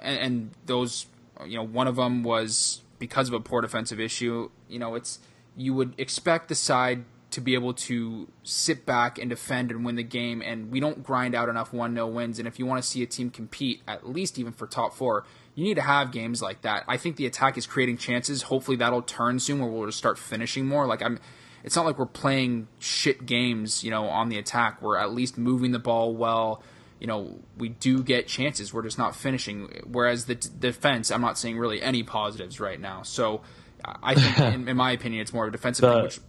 and, and those, you know, one of them was because of a poor defensive issue. You know, it's you would expect the side to be able to sit back and defend and win the game. And we don't grind out enough 1 0 wins. And if you want to see a team compete, at least even for top four, you need to have games like that. I think the attack is creating chances. Hopefully that'll turn soon where we'll just start finishing more. Like I'm it's not like we're playing shit games, you know, on the attack. We're at least moving the ball well. You know, we do get chances. We're just not finishing. Whereas the t- defense, I'm not seeing really any positives right now. So I think, [laughs] in, in, my opinion, it's more of a defensive the, thing, which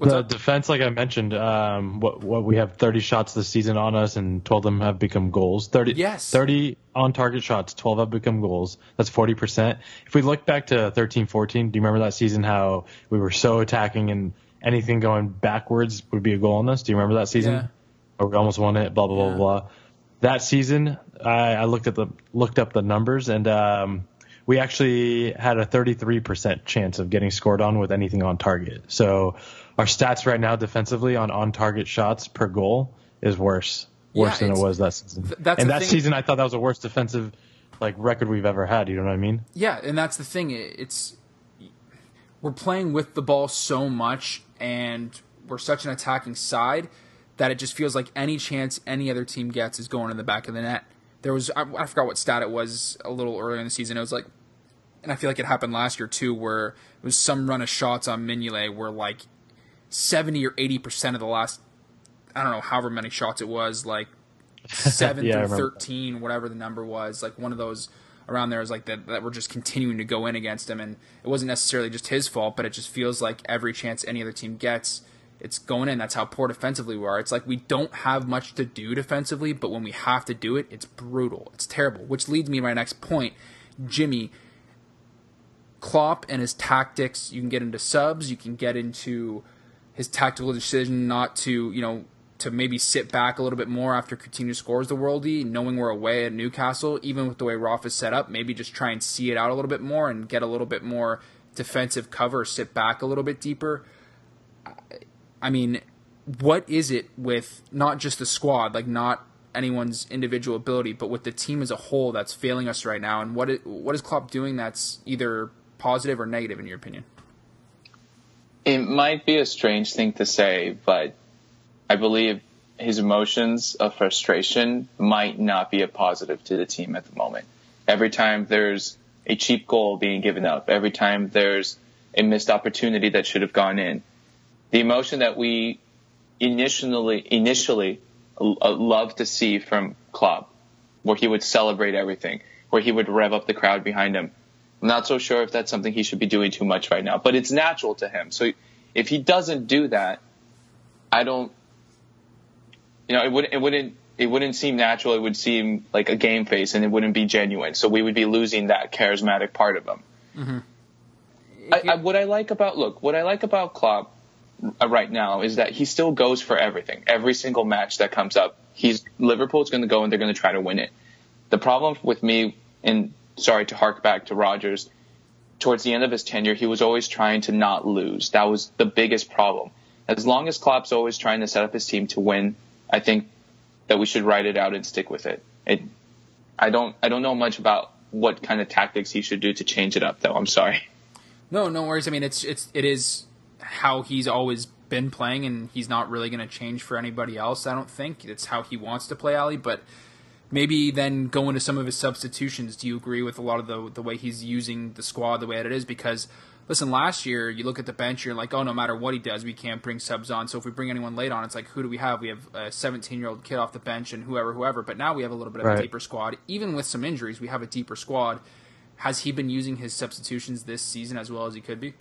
What's the up? defense, like I mentioned, um, what what we have 30 shots this season on us, and 12 of them have become goals. 30, yes, 30 on target shots, 12 have become goals. That's 40 percent. If we look back to 13, 14, do you remember that season how we were so attacking and anything going backwards would be a goal on us? Do you remember that season? Yeah. We almost won it. Blah blah yeah. blah blah. That season, I, I looked at the looked up the numbers and. Um, we actually had a 33% chance of getting scored on with anything on target. So our stats right now defensively on on target shots per goal is worse, worse yeah, than it was that season. Th- and that thing. season, I thought that was the worst defensive like record we've ever had. You know what I mean? Yeah, and that's the thing. It's we're playing with the ball so much, and we're such an attacking side that it just feels like any chance any other team gets is going in the back of the net. There was I, I forgot what stat it was a little earlier in the season. It was like and I feel like it happened last year too, where it was some run of shots on Mignolet where like seventy or eighty percent of the last, I don't know, however many shots it was, like [laughs] seven yeah, through thirteen, whatever the number was, like one of those around there is like that that were just continuing to go in against him, and it wasn't necessarily just his fault, but it just feels like every chance any other team gets. It's going in. That's how poor defensively we are. It's like we don't have much to do defensively, but when we have to do it, it's brutal. It's terrible. Which leads me to my next point. Jimmy, Klopp and his tactics, you can get into subs, you can get into his tactical decision not to, you know, to maybe sit back a little bit more after Coutinho scores the worldie, knowing we're away at Newcastle, even with the way Roth is set up, maybe just try and see it out a little bit more and get a little bit more defensive cover, sit back a little bit deeper. I mean, what is it with not just the squad, like not anyone's individual ability, but with the team as a whole that's failing us right now? And what is, what is Klopp doing that's either positive or negative in your opinion? It might be a strange thing to say, but I believe his emotions of frustration might not be a positive to the team at the moment. Every time there's a cheap goal being given up, every time there's a missed opportunity that should have gone in, the emotion that we initially initially loved to see from Klopp, where he would celebrate everything, where he would rev up the crowd behind him. I'm not so sure if that's something he should be doing too much right now, but it's natural to him. So if he doesn't do that, I don't, you know, it wouldn't, it wouldn't, it wouldn't seem natural. It would seem like a game face and it wouldn't be genuine. So we would be losing that charismatic part of him. Mm-hmm. I, I, what I like about, look, what I like about Klopp uh, right now is that he still goes for everything. Every single match that comes up, he's Liverpool's going to go and they're going to try to win it. The problem with me, and sorry to hark back to Rodgers. towards the end of his tenure, he was always trying to not lose. That was the biggest problem. As long as Klopp's always trying to set up his team to win, I think that we should write it out and stick with it. It, I don't, I don't know much about what kind of tactics he should do to change it up, though. I'm sorry. No, no worries. I mean, it's, it's, it is how he's always been playing, and he's not really going to change for anybody else. I don't think it's how he wants to play Ali, but maybe then go into some of his substitutions. Do you agree with a lot of the the way he's using the squad the way that it is? Because listen, last year you look at the bench, you're like, oh, no matter what he does, we can't bring subs on. So if we bring anyone late on, it's like, who do we have? We have a 17 year old kid off the bench and whoever, whoever. But now we have a little bit of right. a deeper squad. Even with some injuries, we have a deeper squad. Has he been using his substitutions this season as well as he could be?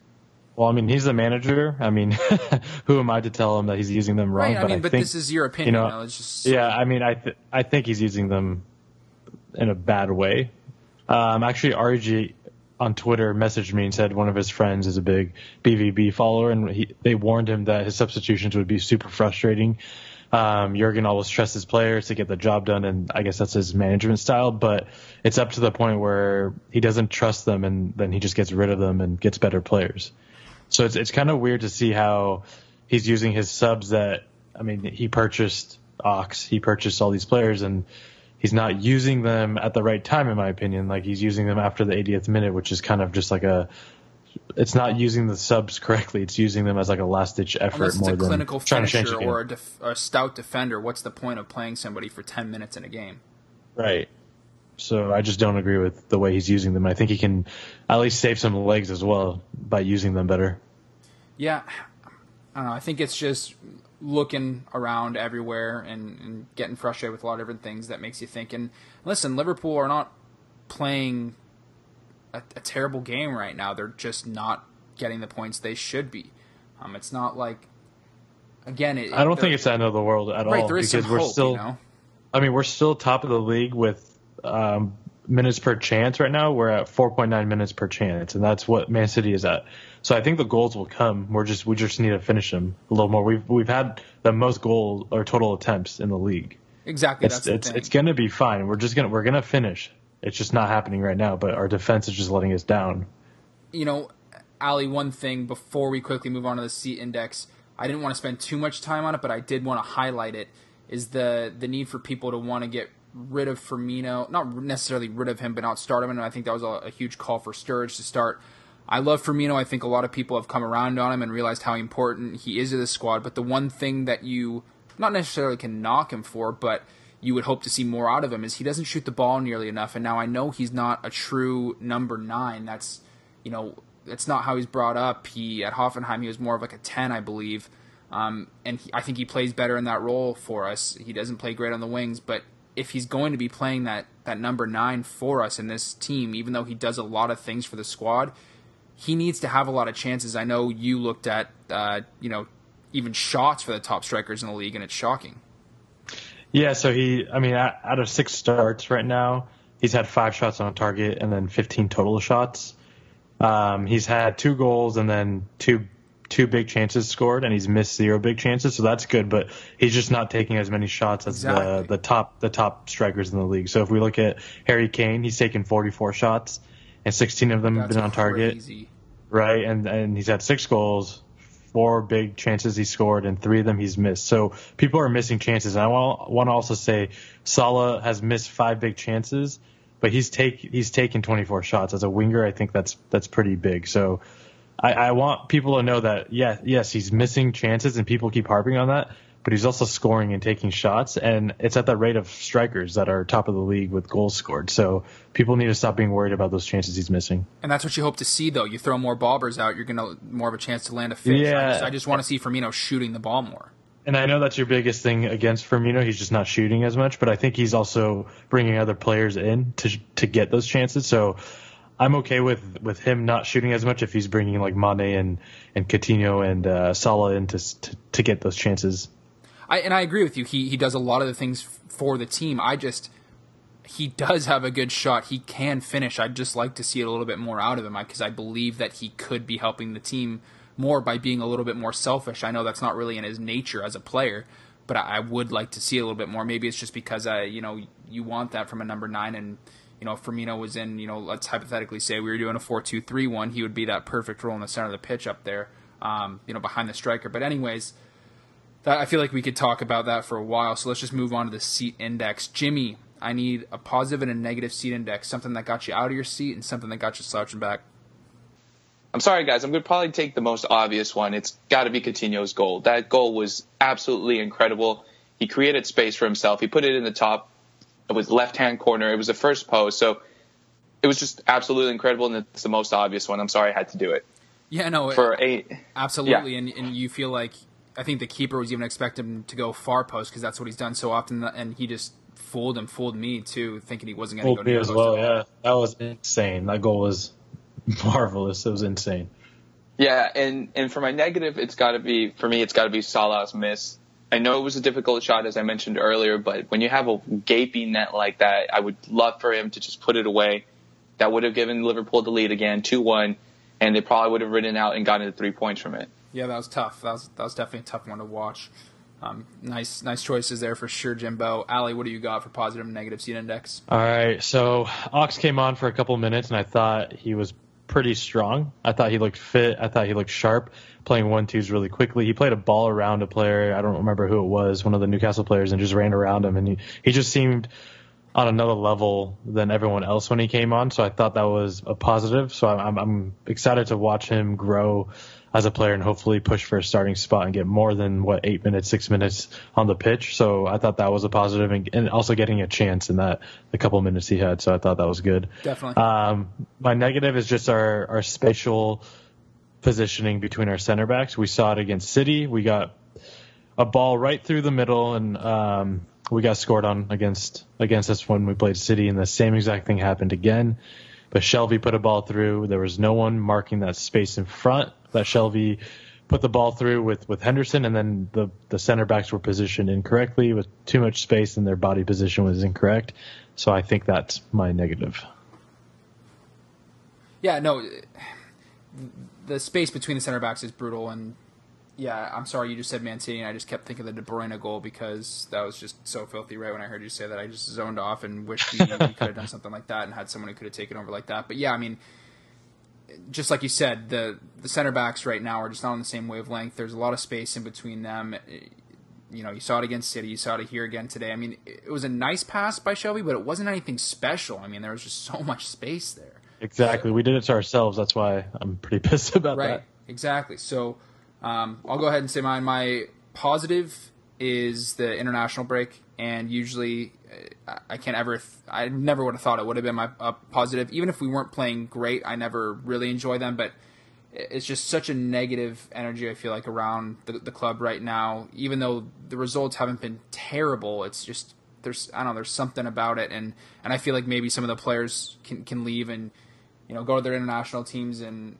Well, I mean, he's the manager. I mean, [laughs] who am I to tell him that he's using them wrong? Right. I mean, but, think, this is your opinion. You know, just... Yeah. I mean, I th- I think he's using them in a bad way. Um, actually, RG on Twitter messaged me and said one of his friends is a big BVB follower, and he, they warned him that his substitutions would be super frustrating. Um, Jurgen always trusts his players to get the job done, and I guess that's his management style. But it's up to the point where he doesn't trust them, and then he just gets rid of them and gets better players. So it's it's kind of weird to see how he's using his subs that I mean he purchased Ox, he purchased all these players and he's not using them at the right time in my opinion. Like he's using them after the 80th minute, which is kind of just like a it's not using the subs correctly. It's using them as like a last ditch effort more than clinical trying to change or a, def- a stout defender. What's the point of playing somebody for 10 minutes in a game? Right. So I just don't agree with the way he's using them. I think he can at least save some legs as well by using them better. Yeah, I don't know. I think it's just looking around everywhere and, and getting frustrated with a lot of different things that makes you think. And listen, Liverpool are not playing a, a terrible game right now. They're just not getting the points they should be. Um, it's not like again. It, I don't think it's the end of the world at right, all because we're hope, still. You know? I mean, we're still top of the league with um, minutes per chance right now. We're at 4.9 minutes per chance, and that's what Man City is at. So I think the goals will come. We're just we just need to finish them a little more. We've we've had the most goal or total attempts in the league. Exactly. It's it's, it's gonna be fine. We're just gonna we're gonna finish. It's just not happening right now. But our defense is just letting us down. You know, Ali. One thing before we quickly move on to the seat index, I didn't want to spend too much time on it, but I did want to highlight it. Is the the need for people to want to get rid of Firmino, not necessarily rid of him, but not start him. And I think that was a, a, huge call for Sturridge to start. I love Firmino. I think a lot of people have come around on him and realized how important he is to the squad. But the one thing that you not necessarily can knock him for, but you would hope to see more out of him is he doesn't shoot the ball nearly enough. And now I know he's not a true number nine. That's you know that's not how he's brought up. He at Hoffenheim he was more of like a ten, I believe. Um, and he, I think he plays better in that role for us. He doesn't play great on the wings, but if he's going to be playing that that number nine for us in this team, even though he does a lot of things for the squad, he needs to have a lot of chances. I know you looked at uh, you know even shots for the top strikers in the league, and it's shocking. Yeah, so he, I mean, out of six starts right now, he's had five shots on target and then 15 total shots. Um, he's had two goals and then two two big chances scored and he's missed zero big chances, so that's good. But he's just not taking as many shots as Exactly. the the top the top strikers in the league. So if we look at Harry Kane, he's taken 44 shots and 16 of them have been on target, crazy. right? And and he's had six goals, four big chances he scored, and three of them he's missed. So people are missing chances. And I want want to also say Salah has missed five big chances, but he's take he's taken 24 shots as a winger. I think that's that's pretty big. So I, I want people to know that yeah yes he's missing chances, and people keep harping on that. But he's also scoring and taking shots, and it's at the rate of strikers that are top of the league with goals scored. So people need to stop being worried about those chances he's missing. And that's what you hope to see, though. You throw more bobbers out, you're gonna more of a chance to land a fish. I Yeah. just, I just want to see Firmino shooting the ball more. And I know that's your biggest thing against Firmino. He's just not shooting as much, but I think he's also bringing other players in to to get those chances. So I'm okay with with him not shooting as much if he's bringing like Mane and and Coutinho and uh, Salah in to, to to get those chances. I and I agree with you. He he does a lot of the things for the team. I just he does have a good shot. He can finish. I'd just like to see it a little bit more out of him because I believe that he could be helping the team more by being a little bit more selfish. I know that's not really in his nature as a player, but I, I would like to see a little bit more. Maybe it's just because I you know you want that from a number nine and. You know, Firmino was in, you know, let's hypothetically say we were doing a 4 2 3 1, he would be that perfect role in the center of the pitch up there, um, you know, behind the striker. But, anyways, that I feel like we could talk about that for a while. So let's just move on to the seat index. Jimmy, I need a positive and a negative seat index, something that got you out of your seat and something that got you slouching back. I'm sorry, guys. I'm going to probably take the most obvious one. It's got to be Coutinho's goal. That goal was absolutely incredible. He created space for himself. He put it in the top. It was left hand corner. It was the first post. So it was just absolutely incredible, and it's the most obvious one. I'm sorry I had to do it. Yeah, no, For eight, absolutely. And, and you feel like I think the keeper was even expecting him to go far post because that's what he's done so often, and he just fooled him, fooled me too, thinking he wasn't going to Old go me near as well. Yeah, that was insane. That goal was [laughs] marvelous. It was insane. Yeah, and and for my negative, it's got to be for me. It's got to be Salah's miss. I know it was a difficult shot, as I mentioned earlier, but when you have a gaping net like that, I would love for him to just put it away. That would have given Liverpool the lead again, two one, and they probably would have ridden out and gotten the three points from it. Yeah, that was tough. That was that was definitely a tough one to watch. Um, nice nice choices there for sure, Jimbo. Ali, what do you got for positive and negative seat index? All right, so Ox came on for a couple minutes, and I thought he was pretty strong. I thought he looked fit. I thought he looked sharp, playing one twos really quickly. He played a ball around a player. I don't remember who it was, one of the Newcastle players, and just ran around him. And he, he just seemed on another level than everyone else when he came on. So I thought that was a positive. So I'm, I'm excited to watch him grow as a player and hopefully push for a starting spot and get more than what eight minutes, six minutes on the pitch. So I thought that was a positive and, and also getting a chance in that the couple minutes he had. So I thought that was good. Definitely. Um, my negative is just our, our spatial positioning between our center backs. We saw it against City. We got a ball right through the middle, and um, we got scored on against against us when we played City, and the same exact thing happened again. But Shelvey put a ball through. There was no one marking that space in front. That Shelvey put the ball through with, with Henderson, and then the, the center backs were positioned incorrectly with too much space, and their body position was incorrect. So I think that's my negative. Yeah, no, the space between the center backs is brutal, and yeah, I'm sorry you just said Man City, and I just kept thinking of the De Bruyne goal because that was just so filthy. Right when I heard you say that, I just zoned off and wished we could have done something like that and had someone who could have taken over like that. But yeah, I mean, just like you said, the the center backs right now are just not on the same wavelength. There's a lot of space in between them. You know, you saw it against City. You saw it here again today. I mean, it was a nice pass by Shelvey, but it wasn't anything special. I mean, there was just so [laughs] much space there. Exactly. We did it to ourselves. That's why I'm pretty [laughs] pissed about Right. that. Exactly. So um, I'll go ahead and say mine. My positive is the international break, and usually I can't ever. Th- I never would have thought it would have been my uh, positive, even if we weren't playing great. I never really enjoy them, but it's just such a negative energy. I feel like around the, the club right now, even though the results haven't been terrible. It's just there's I don't know. There's something about it, and and I feel like maybe some of the players can can leave and you know go to their international teams and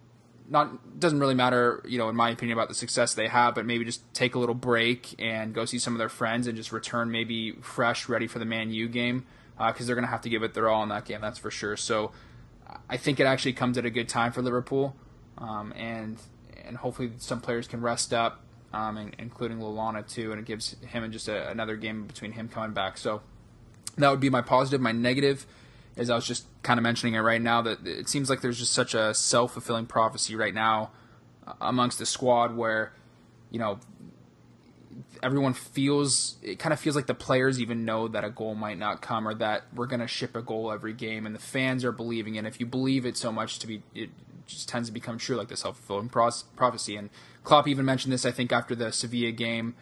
not doesn't really matter, you know, in my opinion, about the success they have, but maybe just take a little break and go see some of their friends and just return maybe fresh, ready for the Man U game because they're going to have to give it their all in that game, that's for sure. So I think it actually comes at a good time for Liverpool, um, and and hopefully some players can rest up, um, and, including Lallana too, and it gives him just a, another game between him coming back. So that would be my positive. My negative, as I was just kind of mentioning it right now, that it seems like there's just such a self fulfilling prophecy right now amongst the squad where, you know, everyone feels it kind of feels like the players even know that a goal might not come or that we're going to ship a goal every game and the fans are believing it. If you believe it so much to be it just tends to become true like the self-fulfilling prophecy and Klopp even mentioned this I think after the Sevilla game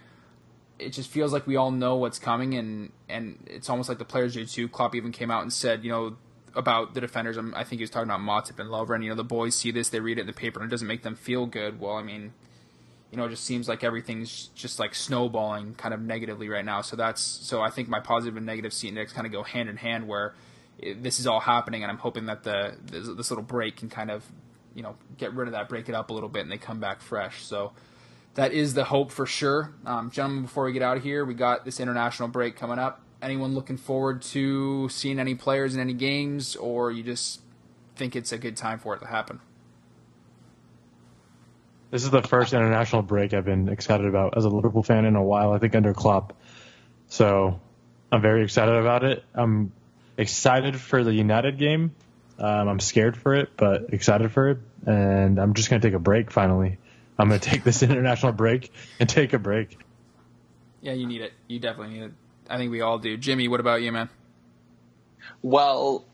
it just feels like we all know what's coming and and it's almost like the players do too. Klopp even came out and said, you know, about the defenders. I think he was talking about Matip and Lovren. You know, the boys see this, they read it in the paper, and it doesn't make them feel good. Well, I mean, you know, it just seems like everything's just like snowballing kind of negatively right now. So that's so I think my positive and negative seat index kind of go hand in hand where this is all happening, and I'm hoping that the this, this, little break can kind of you know get rid of that, break it up a little bit, and they come back fresh. So that is the hope for sure, um, gentlemen. Before we get out of here, we got this international break coming up. Anyone looking forward to seeing any players in any games, or you just think it's a good time for it to happen? This is the first international break I've been excited about as a Liverpool fan in a while. I think under Klopp, so I'm very excited about it. I'm excited for the United game. Um, I'm scared for it, but excited for it, and I'm just gonna take a break. Finally, I'm gonna take this [laughs] international break and take a break. Yeah, you need it. You definitely need it. I think we all do. Jimmy, what about you, man? Well,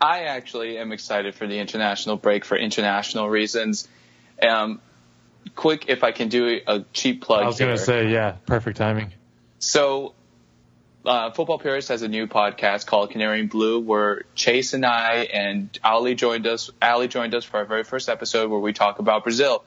I actually am excited for the international break for international reasons. Um, quick if I can do a cheap plug. I was going to say, yeah, perfect timing. So, uh, Football Purist has a new podcast called Canary and Blue, where Chase and I and Ali joined us. Ali joined us for our very first episode where we talk about Brazil.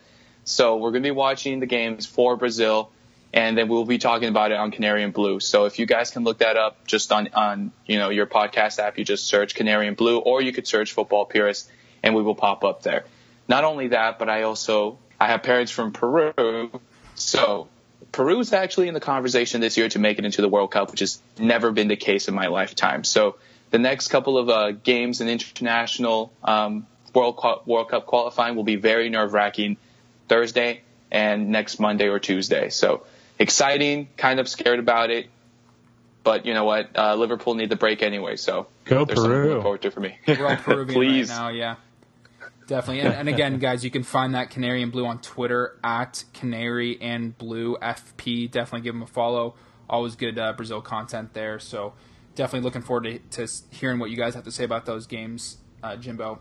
So we're going to be watching the games for Brazil, and then we'll be talking about it on Canary and Blue. So if you guys can look that up just on on you know your podcast app, you just search Canary and Blue, or you could search Football Purist, and we will pop up there. Not only that, but I also I have parents from Peru, so Peru is actually in the conversation this year to make it into the World Cup, which has never been the case in my lifetime. So the next couple of uh, games in international um, World Cup, World Cup qualifying will be very nerve wracking. Thursday and next Monday or Tuesday. So exciting, kind of scared about it. But you know what? Uh, Liverpool need the break anyway, so go there's Peru. to look forward to for me. We're all Peruvian Please. right now, yeah. Definitely. And, and, again, guys, you can find that Canary and Blue on Twitter at Canary and Blue FP. Definitely give them a follow. Always good uh, Brazil content there. So definitely looking forward to, to, hearing what you guys have to say about those games, uh, Jimbo.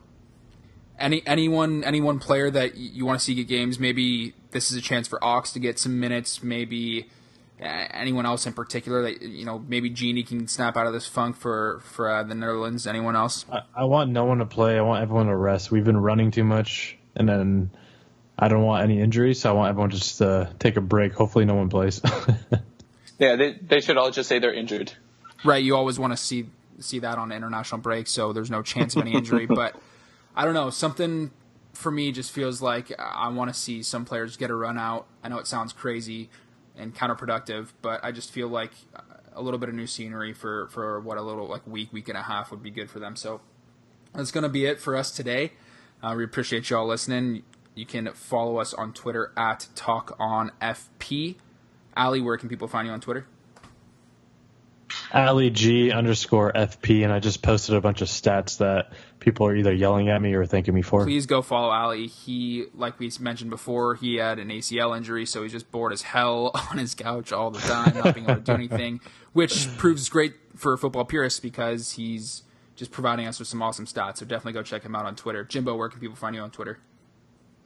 Any anyone anyone player that you want to see get games? Maybe this is a chance for Ox to get some minutes. Maybe uh, anyone else in particular that you know maybe Gini can snap out of this funk for for uh, the Netherlands. Anyone else? I, I, want no one to play. I want everyone to rest. We've been running too much, and then I don't want any injuries. So I want everyone just to take a break. Hopefully, no one plays. [laughs] yeah, they they should all just say they're injured. Right. You always want to see see that on international break, so there's no chance of any injury, but. [laughs] I don't know, something for me just feels like I want to see some players get a run out. I know it sounds crazy and counterproductive, but I just feel like a little bit of new scenery for, for what a little like week, week and a half would be good for them. So that's going to be it for us today. Uh, we appreciate y'all listening. You can follow us on Twitter at TalkOnFP. Ali, where can people find you on Twitter? Ali G underscore FP, and I just posted a bunch of stats that people are either yelling at me or thanking me for. Please go follow Ali. He, like we mentioned before, he had an ACL injury, so he's just bored as hell [laughs] on his couch all the time, not being able to do [laughs] anything, which proves great for football purists because he's just providing us with some awesome stats. So definitely go check him out on Twitter. Jimbo, where can people find you on Twitter?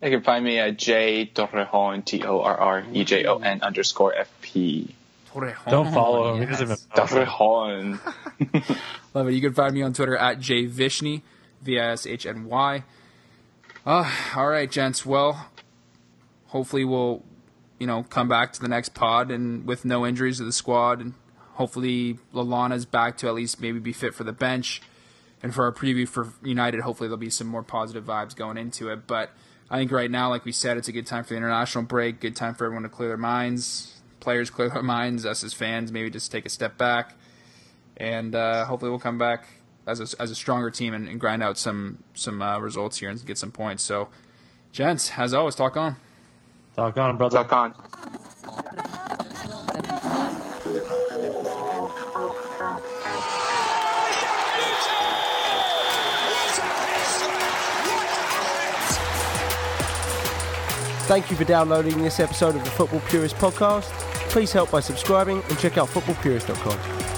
They can find me at J Torrejon, T O R R E J O N underscore FP. Torrejon. Don't follow him. Yes. He doesn't Torrejon. [laughs] Love it. You can find me on Twitter at jvishny, V I S H N Y. Uh, all right, gents. Well, hopefully we'll, you know, come back to the next pod and with no injuries to the squad, and hopefully Lallana's back to at least maybe be fit for the bench. And for our preview for United, hopefully there'll be some more positive vibes going into it. But I think right now, like we said, it's a good time for the international break. Good time for everyone to clear their minds players clear their minds, us as fans maybe just take a step back, and uh, hopefully we'll come back as a, as a stronger team and, and grind out some some uh, results here and get some points. So, gents, as always, talk on. Talk on, brother. Talk on. Thank you for downloading this episode of the Football Purist Podcast please help by subscribing and check out footballpurist.com.